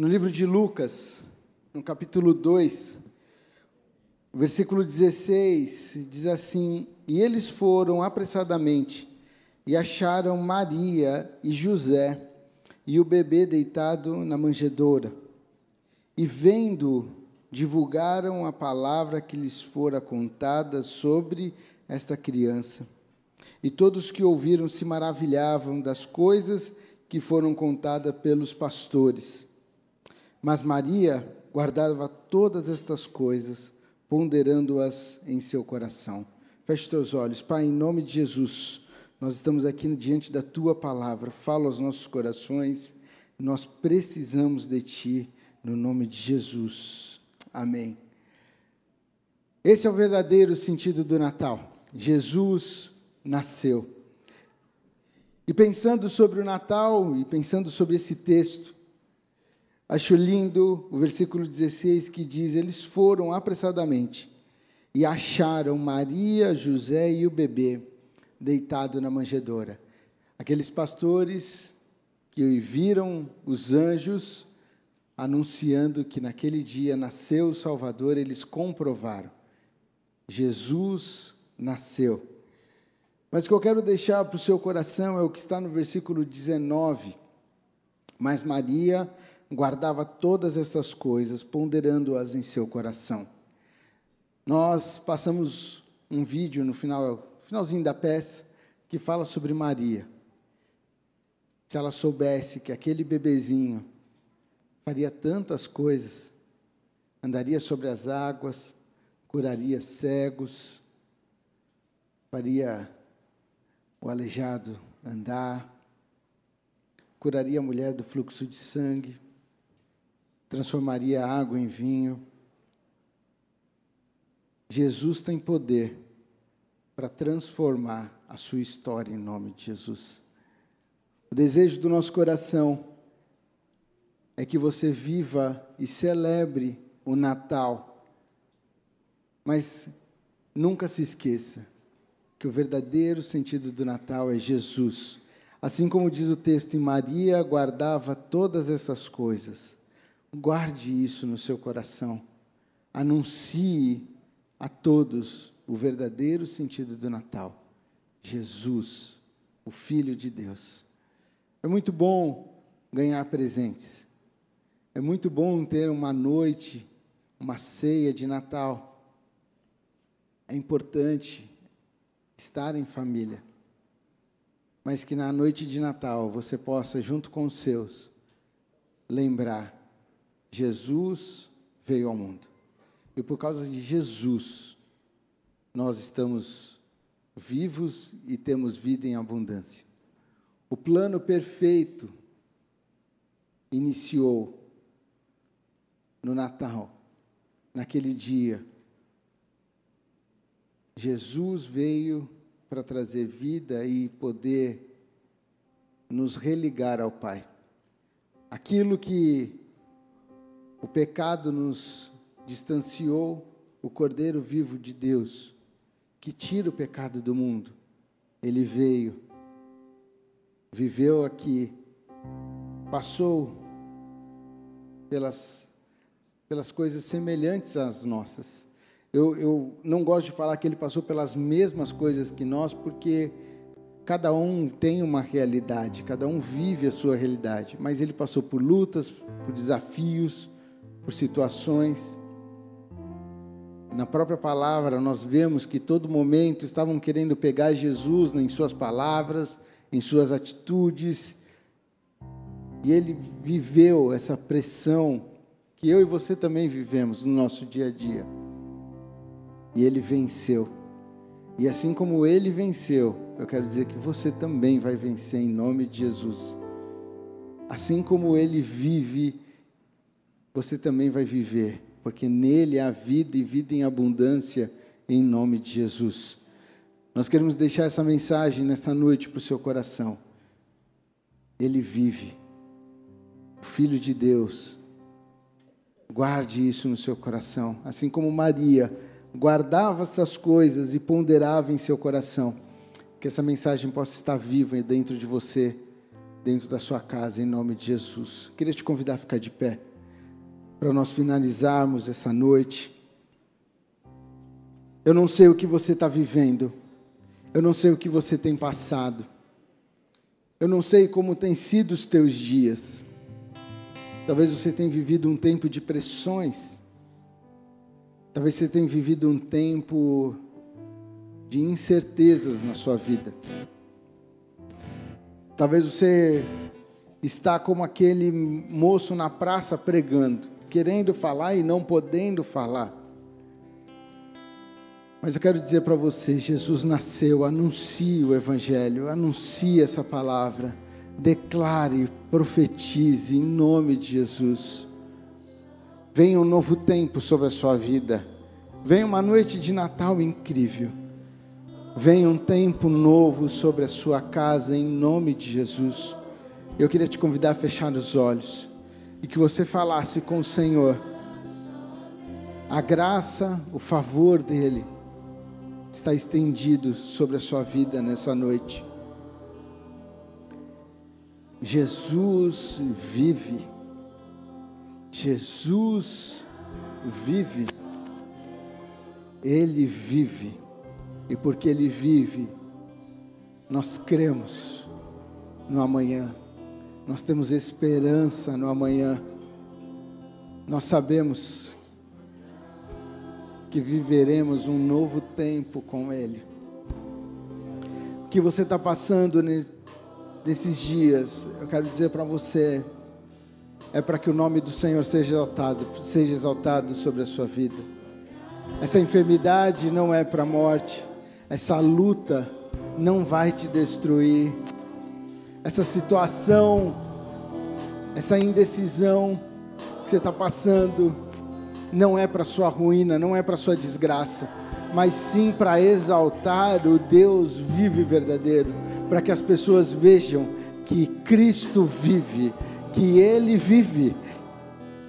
no livro de Lucas, no capítulo 2, versículo 16, diz assim: E eles foram apressadamente e acharam Maria e José e o bebê deitado na manjedoura. E vendo, divulgaram a palavra que lhes fora contada sobre esta criança. E todos que ouviram se maravilhavam das coisas que foram contadas pelos pastores. Mas Maria guardava todas estas coisas, ponderando-as em seu coração. Feche teus olhos, Pai, em nome de Jesus. Nós estamos aqui diante da tua palavra. Fala aos nossos corações. Nós precisamos de ti, no nome de Jesus. Amém. Esse é o verdadeiro sentido do Natal. Jesus nasceu. E pensando sobre o Natal e pensando sobre esse texto, acho lindo o versículo 16 que diz: Eles foram apressadamente e acharam Maria, José e o bebê deitado na manjedoura. Aqueles pastores que viram os anjos anunciando que naquele dia nasceu o Salvador, eles comprovaram. Jesus nasceu. Mas o que eu quero deixar para o seu coração é o que está no versículo 19. Mas Maria guardava todas estas coisas, ponderando-as em seu coração. Nós passamos um vídeo no final, finalzinho da peça, que fala sobre Maria. Se ela soubesse que aquele bebezinho faria tantas coisas, andaria sobre as águas, curaria cegos, faria o aleijado andar, curaria a mulher do fluxo de sangue, transformaria água em vinho. Jesus tem poder para transformar a sua história em nome de Jesus. O desejo do nosso coração é que você viva e celebre o Natal, mas nunca se esqueça que o verdadeiro sentido do Natal é Jesus. Assim como diz o texto, Maria guardava todas essas coisas. Guarde isso no seu coração. Anuncie a todos o verdadeiro sentido do Natal. Jesus, o Filho de Deus. É muito bom ganhar presentes. É muito bom ter uma noite, uma ceia de Natal. É importante estar em família. Mas que na noite de Natal você possa, junto com os seus, lembrar: Jesus veio ao mundo. E por causa de Jesus, nós estamos vivos e temos vida em abundância. O plano perfeito iniciou no Natal, naquele dia Jesus veio para trazer vida e poder nos religar ao Pai. Aquilo que o pecado nos distanciou, o Cordeiro vivo de Deus, que tira o pecado do mundo, ele veio, viveu aqui, passou pelas, pelas coisas semelhantes às nossas. Eu, eu não gosto de falar que ele passou pelas mesmas coisas que nós, porque cada um tem uma realidade, cada um vive a sua realidade, mas ele passou por lutas, por desafios, por situações. Na própria palavra, nós vemos que todo momento estavam querendo pegar Jesus em suas palavras, em suas atitudes, e ele viveu essa pressão que eu e você também vivemos no nosso dia a dia e ele venceu. E assim como ele venceu, eu quero dizer que você também vai vencer em nome de Jesus. Assim como ele vive, você também vai viver, porque nele há vida e vida em abundância em nome de Jesus. Nós queremos deixar essa mensagem nessa noite para o seu coração. Ele vive, o Filho de Deus. Guarde isso no seu coração, assim como Maria guardava estas coisas e ponderava em seu coração. Que essa mensagem possa estar viva dentro de você, dentro da sua casa, em nome de Jesus. Queria te convidar a ficar de pé. Para nós finalizarmos essa noite. Eu não sei o que você está vivendo, eu não sei o que você tem passado, eu não sei como têm sido os teus dias. Talvez você tenha vivido um tempo de pressões, talvez você tenha vivido um tempo de incertezas na sua vida. Talvez você está como aquele moço na praça pregando, querendo falar e não podendo falar. Mas eu quero dizer para você, Jesus nasceu, anuncie o evangelho, anuncie essa palavra, declare, profetize em nome de Jesus. Venha um novo tempo sobre a sua vida. Venha uma noite de Natal incrível. Venha um tempo novo sobre a sua casa em nome de Jesus. Eu queria te convidar a fechar os olhos e que você falasse com o Senhor. A graça, o favor dele está estendido sobre a sua vida nessa noite. Jesus vive. Jesus vive. Ele vive. E porque Ele vive, nós cremos no amanhã, nós temos esperança no amanhã, nós sabemos que viveremos um novo tempo com Ele. O que você está passando nesses dias, eu quero dizer para você, é para que o nome do Senhor seja exaltado, seja exaltado sobre a sua vida. Essa enfermidade não é para a morte, essa luta não vai te destruir. Essa situação, essa indecisão que você está passando, não é para sua ruína, não é para sua desgraça, mas sim para exaltar o Deus vivo e verdadeiro, para que as pessoas vejam que Cristo vive, que Ele vive,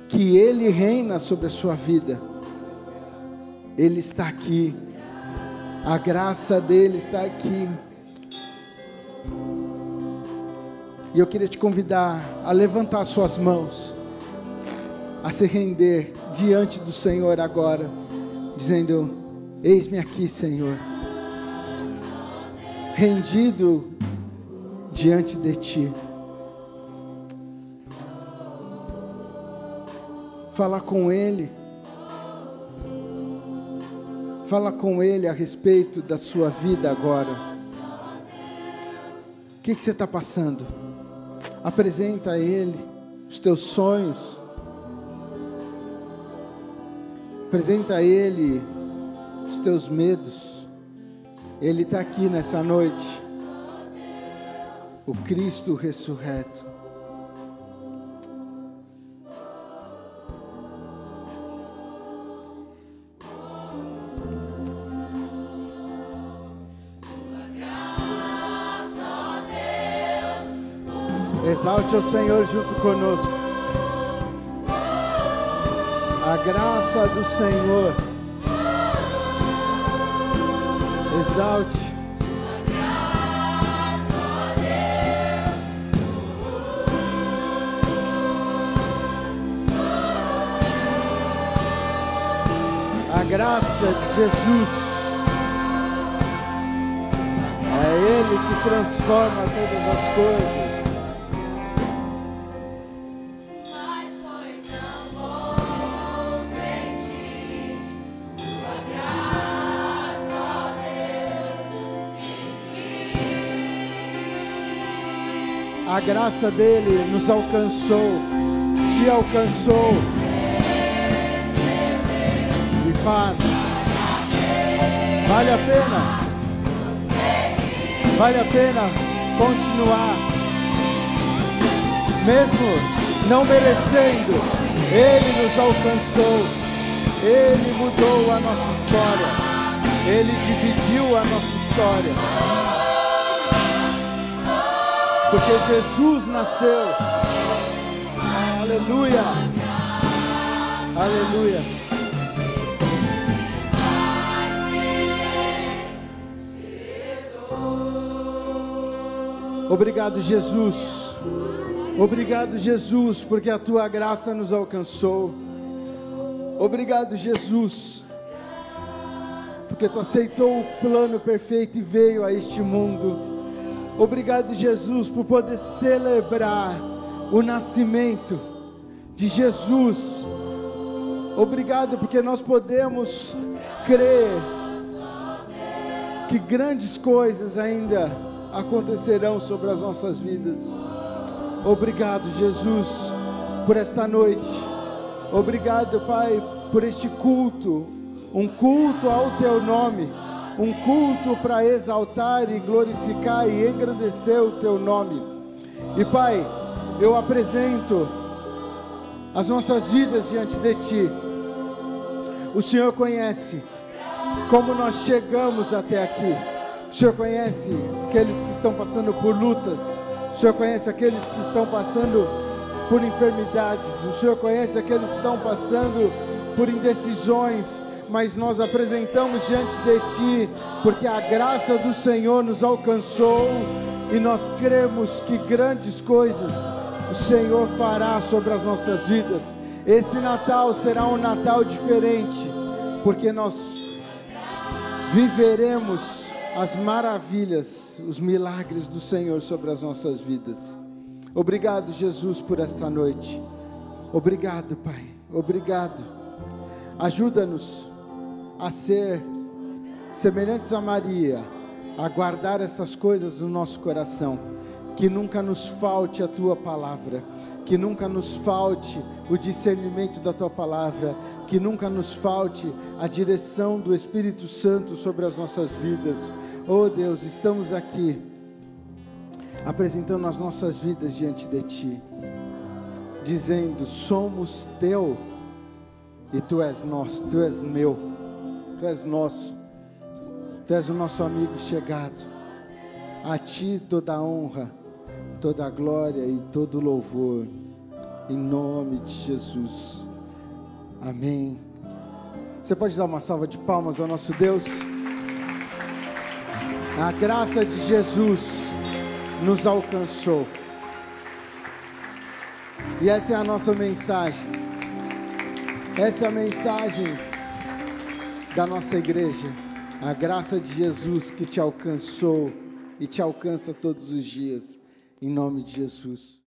que Ele reina sobre a sua vida. Ele está aqui a graça dele está aqui. E eu queria te convidar a levantar suas mãos, a se render diante do Senhor agora, dizendo: Eis-me aqui, Senhor, rendido diante de Ti. Falar com Ele Fala com Ele a respeito da sua vida agora. O que, que você está passando? Apresenta a Ele os teus sonhos. Apresenta a Ele os teus medos. Ele está aqui nessa noite. O Cristo ressurreto. Exalte o Senhor junto conosco. A graça do Senhor. Exalte. A graça de Jesus. É Ele que transforma todas as coisas. A graça dele nos alcançou, te alcançou. E faz. Vale a pena, vale a pena continuar, mesmo não merecendo, ele nos alcançou, ele mudou a nossa história, ele dividiu a nossa história porque Jesus nasceu. Aleluia. Aleluia. Obrigado, Jesus. Obrigado, Jesus, porque a tua graça nos alcançou. Obrigado, Jesus, porque tu aceitou o plano perfeito e veio a este mundo. Obrigado, Jesus, por poder celebrar o nascimento de Jesus. Obrigado porque nós podemos crer que grandes coisas ainda acontecerão sobre as nossas vidas. Obrigado, Jesus, por esta noite. Obrigado, Pai, por este culto, um culto ao teu nome, um culto para exaltar e glorificar e engrandecer o teu nome. E Pai, eu apresento as nossas vidas diante de Ti. O Senhor conhece como nós chegamos até aqui. O Senhor conhece aqueles que estão passando por lutas. O Senhor conhece aqueles que estão passando por enfermidades. O Senhor conhece aqueles que estão passando por indecisões. Mas nós apresentamos diante de Ti, porque a graça do Senhor nos alcançou e nós cremos que grandes coisas o Senhor fará sobre as nossas vidas. Esse Natal será um Natal diferente, porque nós viveremos as maravilhas, os milagres do Senhor sobre as nossas vidas. Obrigado, Jesus, por esta noite. Obrigado, Pai. Obrigado. Ajuda-nos a ser semelhantes a Maria, a guardar essas coisas no nosso coração. Que nunca nos falte a tua palavra que nunca nos falte o discernimento da tua palavra, que nunca nos falte a direção do Espírito Santo sobre as nossas vidas. Oh Deus, estamos aqui apresentando as nossas vidas diante de ti, dizendo: somos teu e tu és nosso, tu és meu, tu és nosso, tu és o nosso amigo chegado. A ti toda a honra toda a glória e todo o louvor, em nome de Jesus. Amém. Você pode dar uma salva de palmas ao nosso Deus? A graça de Jesus nos alcançou. E essa é a nossa mensagem. Essa é a mensagem da nossa igreja. A graça de Jesus que te alcançou e te alcança todos os dias em nome de Jesus.